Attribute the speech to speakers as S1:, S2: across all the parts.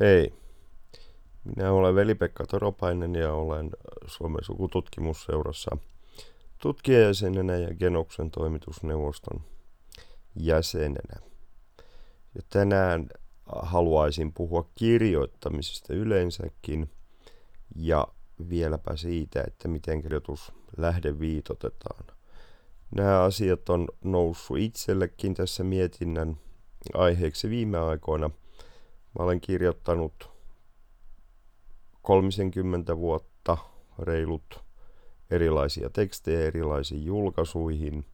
S1: Hei, minä olen Veli-Pekka Toropainen ja olen Suomen sukututkimusseurassa tutkijajäsenenä ja Genoksen toimitusneuvoston jäsenenä. Ja tänään haluaisin puhua kirjoittamisesta yleensäkin ja vieläpä siitä, että miten kirjoitus lähde viitotetaan. Nämä asiat on noussut itsellekin tässä mietinnän aiheeksi viime aikoina – Mä olen kirjoittanut 30 vuotta reilut erilaisia tekstejä erilaisiin julkaisuihin,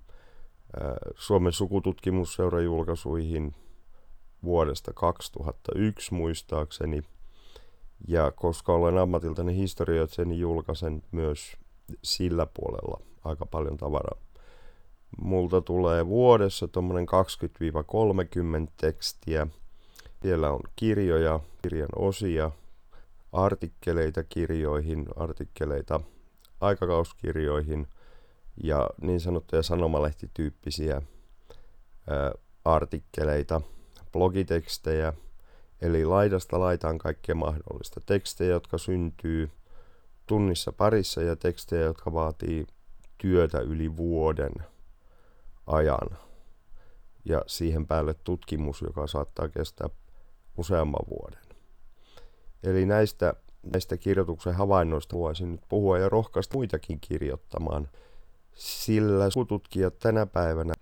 S1: Suomen sukututkimusseuran julkaisuihin vuodesta 2001 muistaakseni. Ja koska olen ammatiltani historioitsija, niin julkaisen myös sillä puolella aika paljon tavaraa. Multa tulee vuodessa tuommoinen 20-30 tekstiä – siellä on kirjoja, kirjan osia, artikkeleita kirjoihin, artikkeleita aikakauskirjoihin ja niin sanottuja sanomalehtityyppisiä artikkeleita, blogitekstejä, eli laidasta laitaan kaikkea mahdollista. Tekstejä, jotka syntyy tunnissa parissa ja tekstejä, jotka vaatii työtä yli vuoden ajan. Ja siihen päälle tutkimus, joka saattaa kestää useamman vuoden. Eli näistä, näistä kirjoituksen havainnoista voisin nyt puhua ja rohkaista muitakin kirjoittamaan, sillä tutkijat tänä päivänä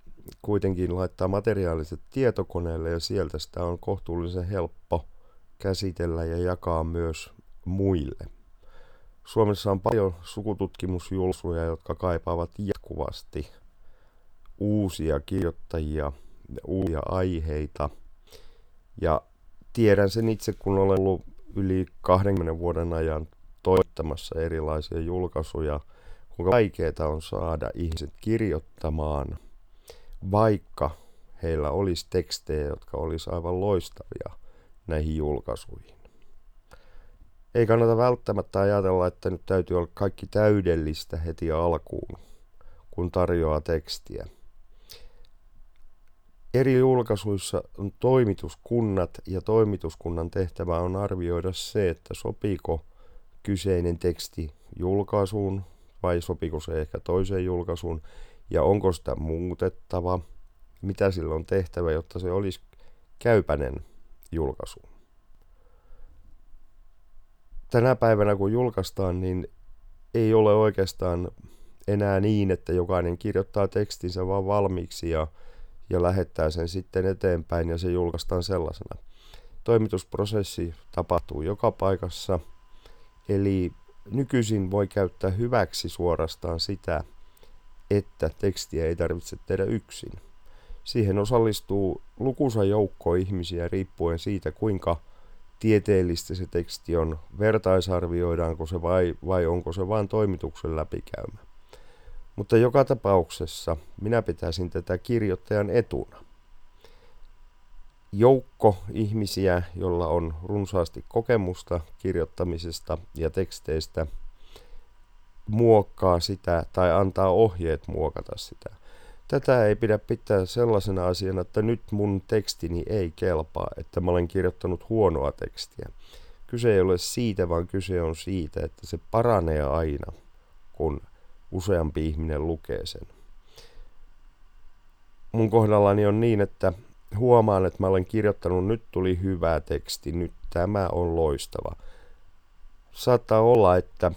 S1: kuitenkin laittaa materiaaliset tietokoneelle ja sieltä sitä on kohtuullisen helppo käsitellä ja jakaa myös muille. Suomessa on paljon sukututkimusjulsuja, jotka kaipaavat jatkuvasti uusia kirjoittajia, uusia aiheita. Ja tiedän sen itse, kun olen ollut yli 20 vuoden ajan toittamassa erilaisia julkaisuja, kuinka vaikeaa on saada ihmiset kirjoittamaan, vaikka heillä olisi tekstejä, jotka olisi aivan loistavia näihin julkaisuihin. Ei kannata välttämättä ajatella, että nyt täytyy olla kaikki täydellistä heti alkuun, kun tarjoaa tekstiä eri julkaisuissa on toimituskunnat ja toimituskunnan tehtävä on arvioida se, että sopiiko kyseinen teksti julkaisuun vai sopiiko se ehkä toiseen julkaisuun ja onko sitä muutettava, mitä sillä on tehtävä, jotta se olisi käypäinen julkaisu. Tänä päivänä kun julkaistaan, niin ei ole oikeastaan enää niin, että jokainen kirjoittaa tekstinsä vaan valmiiksi ja ja lähettää sen sitten eteenpäin ja se julkaistaan sellaisena. Toimitusprosessi tapahtuu joka paikassa, eli nykyisin voi käyttää hyväksi suorastaan sitä, että tekstiä ei tarvitse tehdä yksin. Siihen osallistuu lukuisa joukko ihmisiä riippuen siitä, kuinka tieteellistä se teksti on, vertaisarvioidaanko se vai, vai onko se vain toimituksen läpikäymä. Mutta joka tapauksessa minä pitäisin tätä kirjoittajan etuna. Joukko ihmisiä, jolla on runsaasti kokemusta kirjoittamisesta ja teksteistä, muokkaa sitä tai antaa ohjeet muokata sitä. Tätä ei pidä pitää sellaisena asiana, että nyt mun tekstini ei kelpaa, että mä olen kirjoittanut huonoa tekstiä. Kyse ei ole siitä, vaan kyse on siitä, että se paranee aina, kun useampi ihminen lukee sen. Mun kohdallani on niin, että huomaan, että mä olen kirjoittanut, nyt tuli hyvä teksti, nyt tämä on loistava. Saattaa olla, että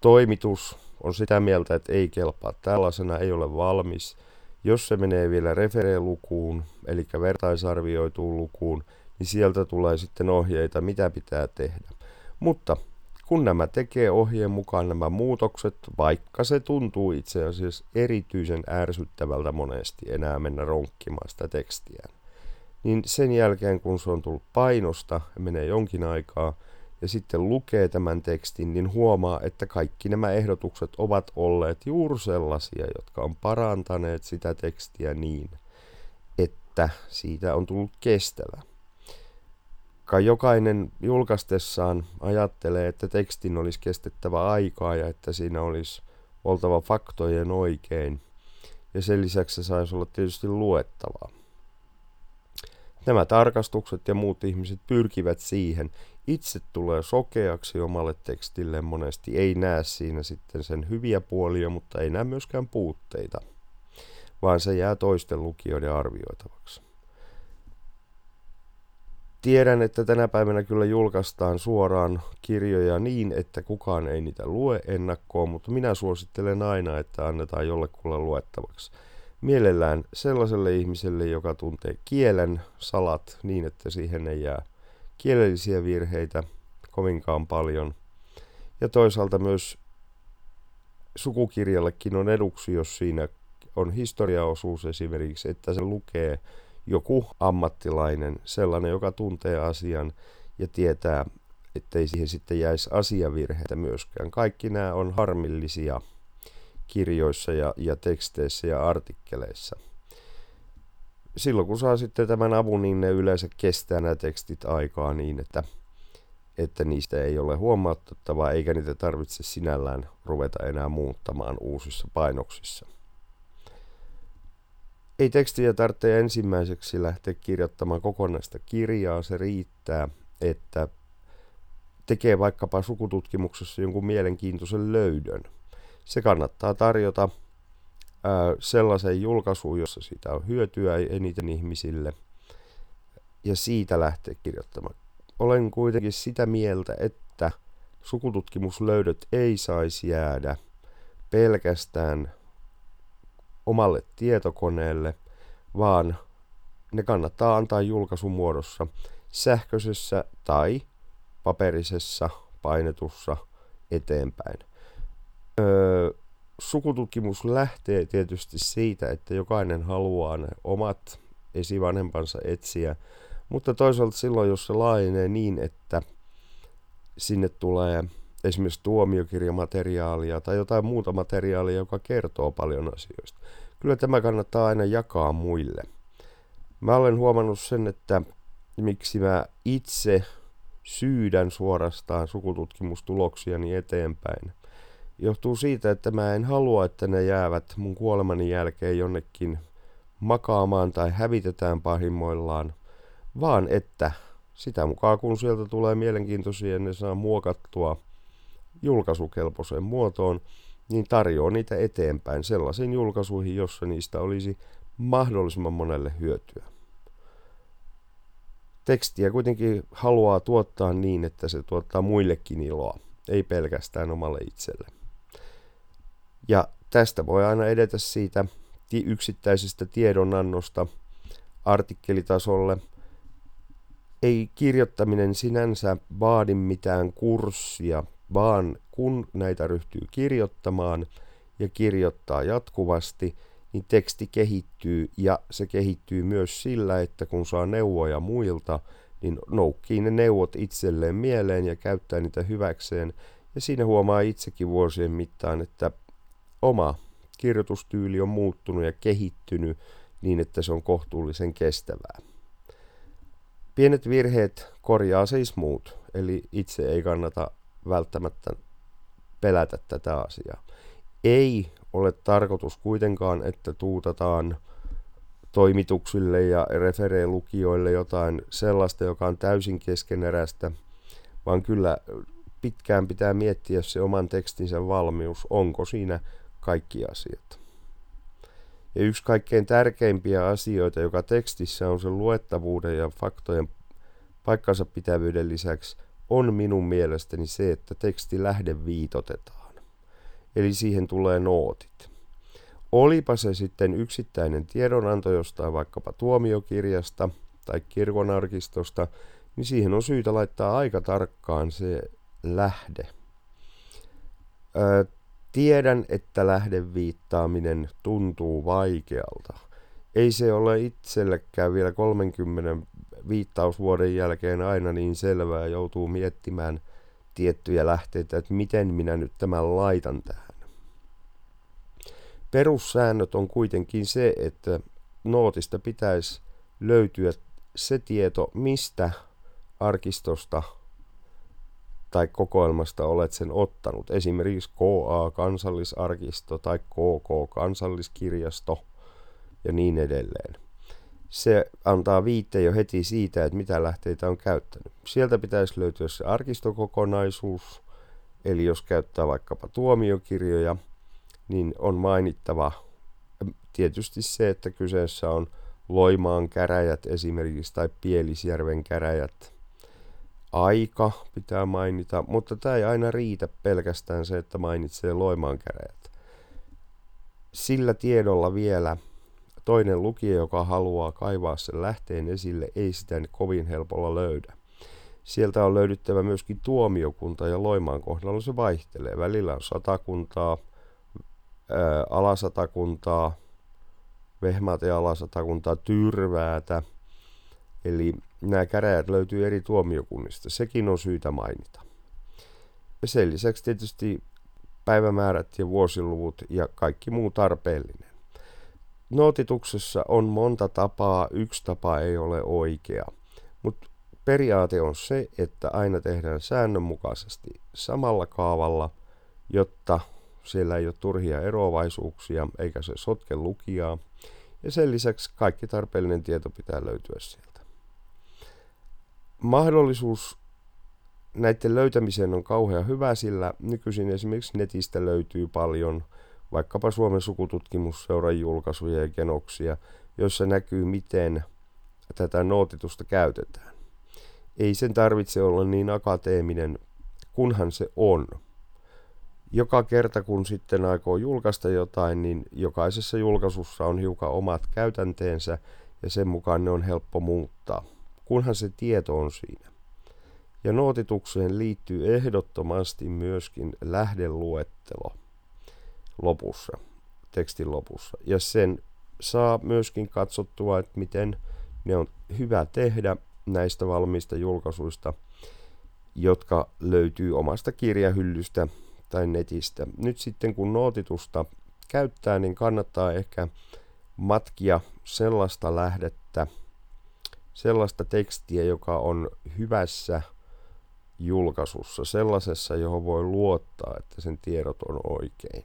S1: toimitus on sitä mieltä, että ei kelpaa tällaisena, ei ole valmis. Jos se menee vielä referelukuun, eli vertaisarvioituun lukuun, niin sieltä tulee sitten ohjeita, mitä pitää tehdä. Mutta kun nämä tekee ohjeen mukaan nämä muutokset, vaikka se tuntuu itse asiassa erityisen ärsyttävältä monesti enää mennä ronkkimaan sitä tekstiä, niin sen jälkeen kun se on tullut painosta menee jonkin aikaa ja sitten lukee tämän tekstin, niin huomaa, että kaikki nämä ehdotukset ovat olleet juuri sellaisia, jotka on parantaneet sitä tekstiä niin, että siitä on tullut kestävä kai jokainen julkaistessaan ajattelee, että tekstin olisi kestettävä aikaa ja että siinä olisi oltava faktojen oikein. Ja sen lisäksi se saisi olla tietysti luettavaa. Nämä tarkastukset ja muut ihmiset pyrkivät siihen. Itse tulee sokeaksi omalle tekstille monesti, ei näe siinä sitten sen hyviä puolia, mutta ei näe myöskään puutteita, vaan se jää toisten lukijoiden arvioitavaksi. Tiedän, että tänä päivänä kyllä julkaistaan suoraan kirjoja niin, että kukaan ei niitä lue ennakkoon, mutta minä suosittelen aina, että annetaan jollekulle luettavaksi. Mielellään sellaiselle ihmiselle, joka tuntee kielen salat niin, että siihen ei jää kielellisiä virheitä kovinkaan paljon. Ja toisaalta myös sukukirjallekin on eduksi, jos siinä on historiaosuus esimerkiksi, että se lukee joku ammattilainen, sellainen, joka tuntee asian ja tietää, ettei siihen sitten jäisi asiavirheitä myöskään. Kaikki nämä on harmillisia kirjoissa ja, ja teksteissä ja artikkeleissa. Silloin kun saa sitten tämän avun, niin ne yleensä kestää nämä tekstit aikaa niin, että, että niistä ei ole huomautettavaa eikä niitä tarvitse sinällään ruveta enää muuttamaan uusissa painoksissa. Ei tekstiä tarvitse ensimmäiseksi lähteä kirjoittamaan kokonaista kirjaa, se riittää, että tekee vaikkapa sukututkimuksessa jonkun mielenkiintoisen löydön. Se kannattaa tarjota ää, sellaisen julkaisuun, jossa siitä on hyötyä eniten ihmisille, ja siitä lähteä kirjoittamaan. Olen kuitenkin sitä mieltä, että sukututkimuslöydöt ei saisi jäädä pelkästään omalle tietokoneelle, vaan ne kannattaa antaa julkaisun muodossa sähköisessä tai paperisessa painetussa eteenpäin. Öö, sukututkimus lähtee tietysti siitä, että jokainen haluaa ne omat esivanhempansa etsiä, mutta toisaalta silloin, jos se laajenee niin, että sinne tulee esimerkiksi tuomiokirjamateriaalia tai jotain muuta materiaalia, joka kertoo paljon asioista. Kyllä tämä kannattaa aina jakaa muille. Mä olen huomannut sen, että miksi mä itse syydän suorastaan sukututkimustuloksiani eteenpäin. Johtuu siitä, että mä en halua, että ne jäävät mun kuolemani jälkeen jonnekin makaamaan tai hävitetään pahimmoillaan, vaan että sitä mukaan kun sieltä tulee mielenkiintoisia, ne saa muokattua julkaisukelpoiseen muotoon, niin tarjoaa niitä eteenpäin sellaisiin julkaisuihin, jossa niistä olisi mahdollisimman monelle hyötyä. Tekstiä kuitenkin haluaa tuottaa niin, että se tuottaa muillekin iloa, ei pelkästään omalle itselle. Ja tästä voi aina edetä siitä yksittäisestä tiedonannosta artikkelitasolle. Ei kirjoittaminen sinänsä vaadi mitään kurssia vaan kun näitä ryhtyy kirjoittamaan ja kirjoittaa jatkuvasti, niin teksti kehittyy ja se kehittyy myös sillä, että kun saa neuvoja muilta, niin noukkii ne neuvot itselleen mieleen ja käyttää niitä hyväkseen. Ja siinä huomaa itsekin vuosien mittaan, että oma kirjoitustyyli on muuttunut ja kehittynyt niin, että se on kohtuullisen kestävää. Pienet virheet korjaa siis muut, eli itse ei kannata välttämättä pelätä tätä asiaa. Ei ole tarkoitus kuitenkaan, että tuutataan toimituksille ja referee-lukijoille jotain sellaista, joka on täysin keskeneräistä, vaan kyllä pitkään pitää miettiä se oman tekstinsä valmius, onko siinä kaikki asiat. Ja yksi kaikkein tärkeimpiä asioita, joka tekstissä on sen luettavuuden ja faktojen paikkansa pitävyyden lisäksi, on minun mielestäni se, että teksti lähde viitotetaan. Eli siihen tulee nootit. Olipa se sitten yksittäinen tiedonanto jostain vaikkapa tuomiokirjasta tai kirkonarkistosta, niin siihen on syytä laittaa aika tarkkaan se lähde. Öö, tiedän, että lähdeviittaaminen tuntuu vaikealta. Ei se ole itsellekään vielä 30 viittausvuoden jälkeen aina niin selvää joutuu miettimään tiettyjä lähteitä, että miten minä nyt tämän laitan tähän. Perussäännöt on kuitenkin se, että nootista pitäisi löytyä se tieto, mistä arkistosta tai kokoelmasta olet sen ottanut. Esimerkiksi KA kansallisarkisto tai KK kansalliskirjasto ja niin edelleen. Se antaa viitteen jo heti siitä, että mitä lähteitä on käyttänyt. Sieltä pitäisi löytyä se arkistokokonaisuus, eli jos käyttää vaikkapa tuomiokirjoja, niin on mainittava tietysti se, että kyseessä on Loimaan käräjät esimerkiksi tai Pielisjärven käräjät. Aika pitää mainita, mutta tämä ei aina riitä pelkästään se, että mainitsee Loimaan käräjät. Sillä tiedolla vielä toinen lukija, joka haluaa kaivaa sen lähteen esille, ei sitä kovin helpolla löydä. Sieltä on löydyttävä myöskin tuomiokunta ja Loimaan kohdalla se vaihtelee. Välillä on satakuntaa, ää, alasatakuntaa, Vehmaat ja alasatakuntaa, Tyrväätä. Eli nämä käräjät löytyy eri tuomiokunnista. Sekin on syytä mainita. Sen lisäksi tietysti päivämäärät ja vuosiluvut ja kaikki muu tarpeellinen. Nootituksessa on monta tapaa, yksi tapa ei ole oikea, mutta periaate on se, että aina tehdään säännönmukaisesti samalla kaavalla, jotta siellä ei ole turhia eroavaisuuksia eikä se sotke lukijaa. Ja sen lisäksi kaikki tarpeellinen tieto pitää löytyä sieltä. Mahdollisuus näiden löytämiseen on kauhean hyvä, sillä nykyisin esimerkiksi netistä löytyy paljon vaikkapa Suomen sukututkimusseuran julkaisuja ja genoksia, joissa näkyy, miten tätä nootitusta käytetään. Ei sen tarvitse olla niin akateeminen, kunhan se on joka kerta kun sitten aikoo julkaista jotain, niin jokaisessa julkaisussa on hiukan omat käytänteensä ja sen mukaan ne on helppo muuttaa, kunhan se tieto on siinä. Ja nootitukseen liittyy ehdottomasti myöskin lähdeluettelo lopussa, tekstin lopussa. Ja sen saa myöskin katsottua, että miten ne on hyvä tehdä näistä valmiista julkaisuista, jotka löytyy omasta kirjahyllystä tai netistä. Nyt sitten kun nootitusta käyttää, niin kannattaa ehkä matkia sellaista lähdettä, sellaista tekstiä, joka on hyvässä julkaisussa, sellaisessa, johon voi luottaa, että sen tiedot on oikein.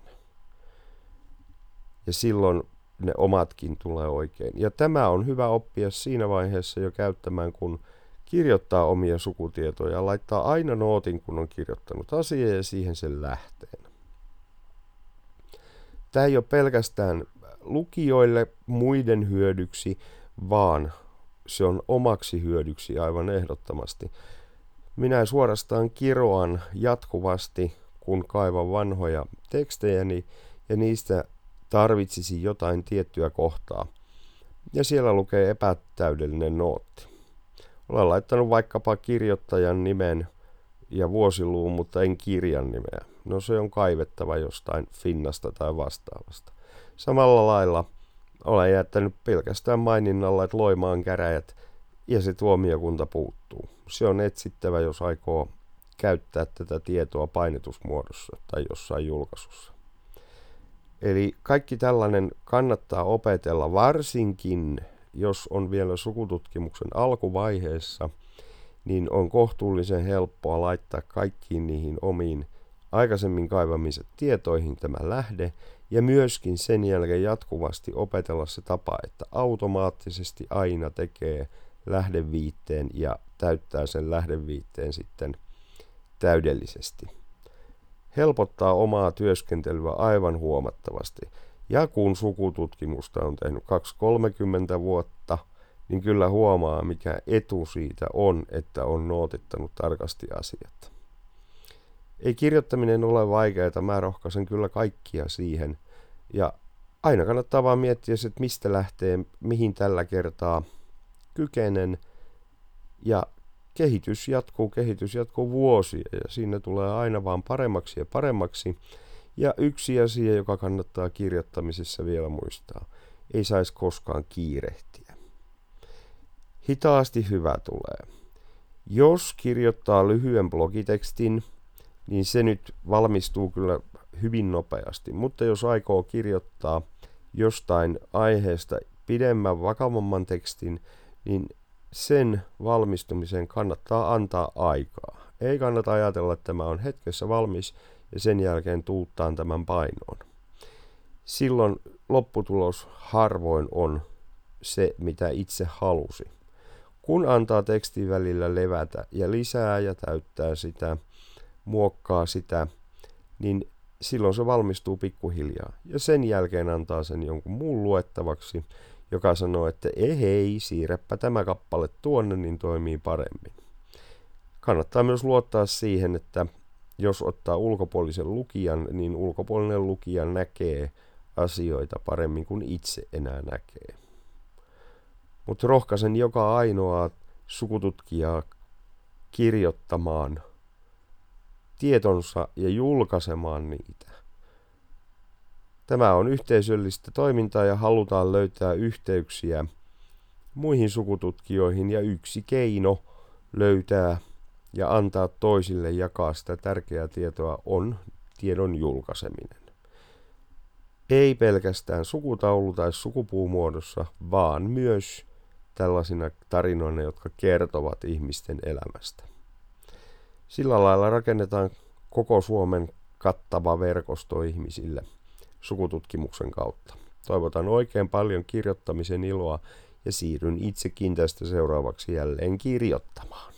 S1: Ja silloin ne omatkin tulee oikein. Ja tämä on hyvä oppia siinä vaiheessa jo käyttämään, kun kirjoittaa omia sukutietoja, laittaa aina nootin, kun on kirjoittanut asiaa ja siihen sen lähteen. Tämä ei ole pelkästään lukijoille muiden hyödyksi, vaan se on omaksi hyödyksi aivan ehdottomasti. Minä suorastaan kiroan jatkuvasti, kun kaivan vanhoja tekstejäni ja niistä tarvitsisi jotain tiettyä kohtaa. Ja siellä lukee epätäydellinen nootti. Olen laittanut vaikkapa kirjoittajan nimen ja vuosiluvun, mutta en kirjan nimeä. No se on kaivettava jostain Finnasta tai vastaavasta. Samalla lailla olen jättänyt pelkästään maininnalla, että Loimaan käräjät ja se tuomiokunta puuttuu. Se on etsittävä, jos aikoo käyttää tätä tietoa painetusmuodossa tai jossain julkaisussa. Eli kaikki tällainen kannattaa opetella varsinkin jos on vielä sukututkimuksen alkuvaiheessa, niin on kohtuullisen helppoa laittaa kaikkiin niihin omiin aikaisemmin kaivamiset tietoihin tämä lähde ja myöskin sen jälkeen jatkuvasti opetella se tapa, että automaattisesti aina tekee lähdeviitteen ja täyttää sen lähdeviitteen sitten täydellisesti. Helpottaa omaa työskentelyä aivan huomattavasti. Ja kun sukututkimusta on tehnyt 2-30 vuotta, niin kyllä huomaa, mikä etu siitä on, että on nootittanut tarkasti asiat. Ei kirjoittaminen ole vaikeaa, mä rohkaisen kyllä kaikkia siihen. Ja aina kannattaa vaan miettiä, että mistä lähtee, mihin tällä kertaa kykenen. Ja kehitys jatkuu, kehitys jatkuu vuosia ja siinä tulee aina vaan paremmaksi ja paremmaksi. Ja yksi asia, joka kannattaa kirjoittamisessa vielä muistaa, ei saisi koskaan kiirehtiä. Hitaasti hyvä tulee. Jos kirjoittaa lyhyen blogitekstin, niin se nyt valmistuu kyllä hyvin nopeasti, mutta jos aikoo kirjoittaa jostain aiheesta pidemmän, vakavamman tekstin, niin sen valmistumiseen kannattaa antaa aikaa. Ei kannata ajatella, että tämä on hetkessä valmis, ja sen jälkeen tuuttaan tämän painoon. Silloin lopputulos harvoin on se, mitä itse halusi. Kun antaa tekstin välillä levätä ja lisää ja täyttää sitä, muokkaa sitä, niin silloin se valmistuu pikkuhiljaa. Ja sen jälkeen antaa sen jonkun muun luettavaksi, joka sanoo, että ei hei, siirräpä tämä kappale tuonne, niin toimii paremmin. Kannattaa myös luottaa siihen, että jos ottaa ulkopuolisen lukijan, niin ulkopuolinen lukija näkee asioita paremmin kuin itse enää näkee. Mutta rohkaisen joka ainoa sukututkijaa kirjoittamaan tietonsa ja julkaisemaan niitä. Tämä on yhteisöllistä toimintaa ja halutaan löytää yhteyksiä muihin sukututkijoihin ja yksi keino löytää ja antaa toisille jakaa sitä tärkeää tietoa on tiedon julkaiseminen. Ei pelkästään sukutaulu- tai sukupuumuodossa, vaan myös tällaisina tarinoina, jotka kertovat ihmisten elämästä. Sillä lailla rakennetaan koko Suomen kattava verkosto ihmisille sukututkimuksen kautta. Toivotan oikein paljon kirjoittamisen iloa ja siirryn itsekin tästä seuraavaksi jälleen kirjoittamaan.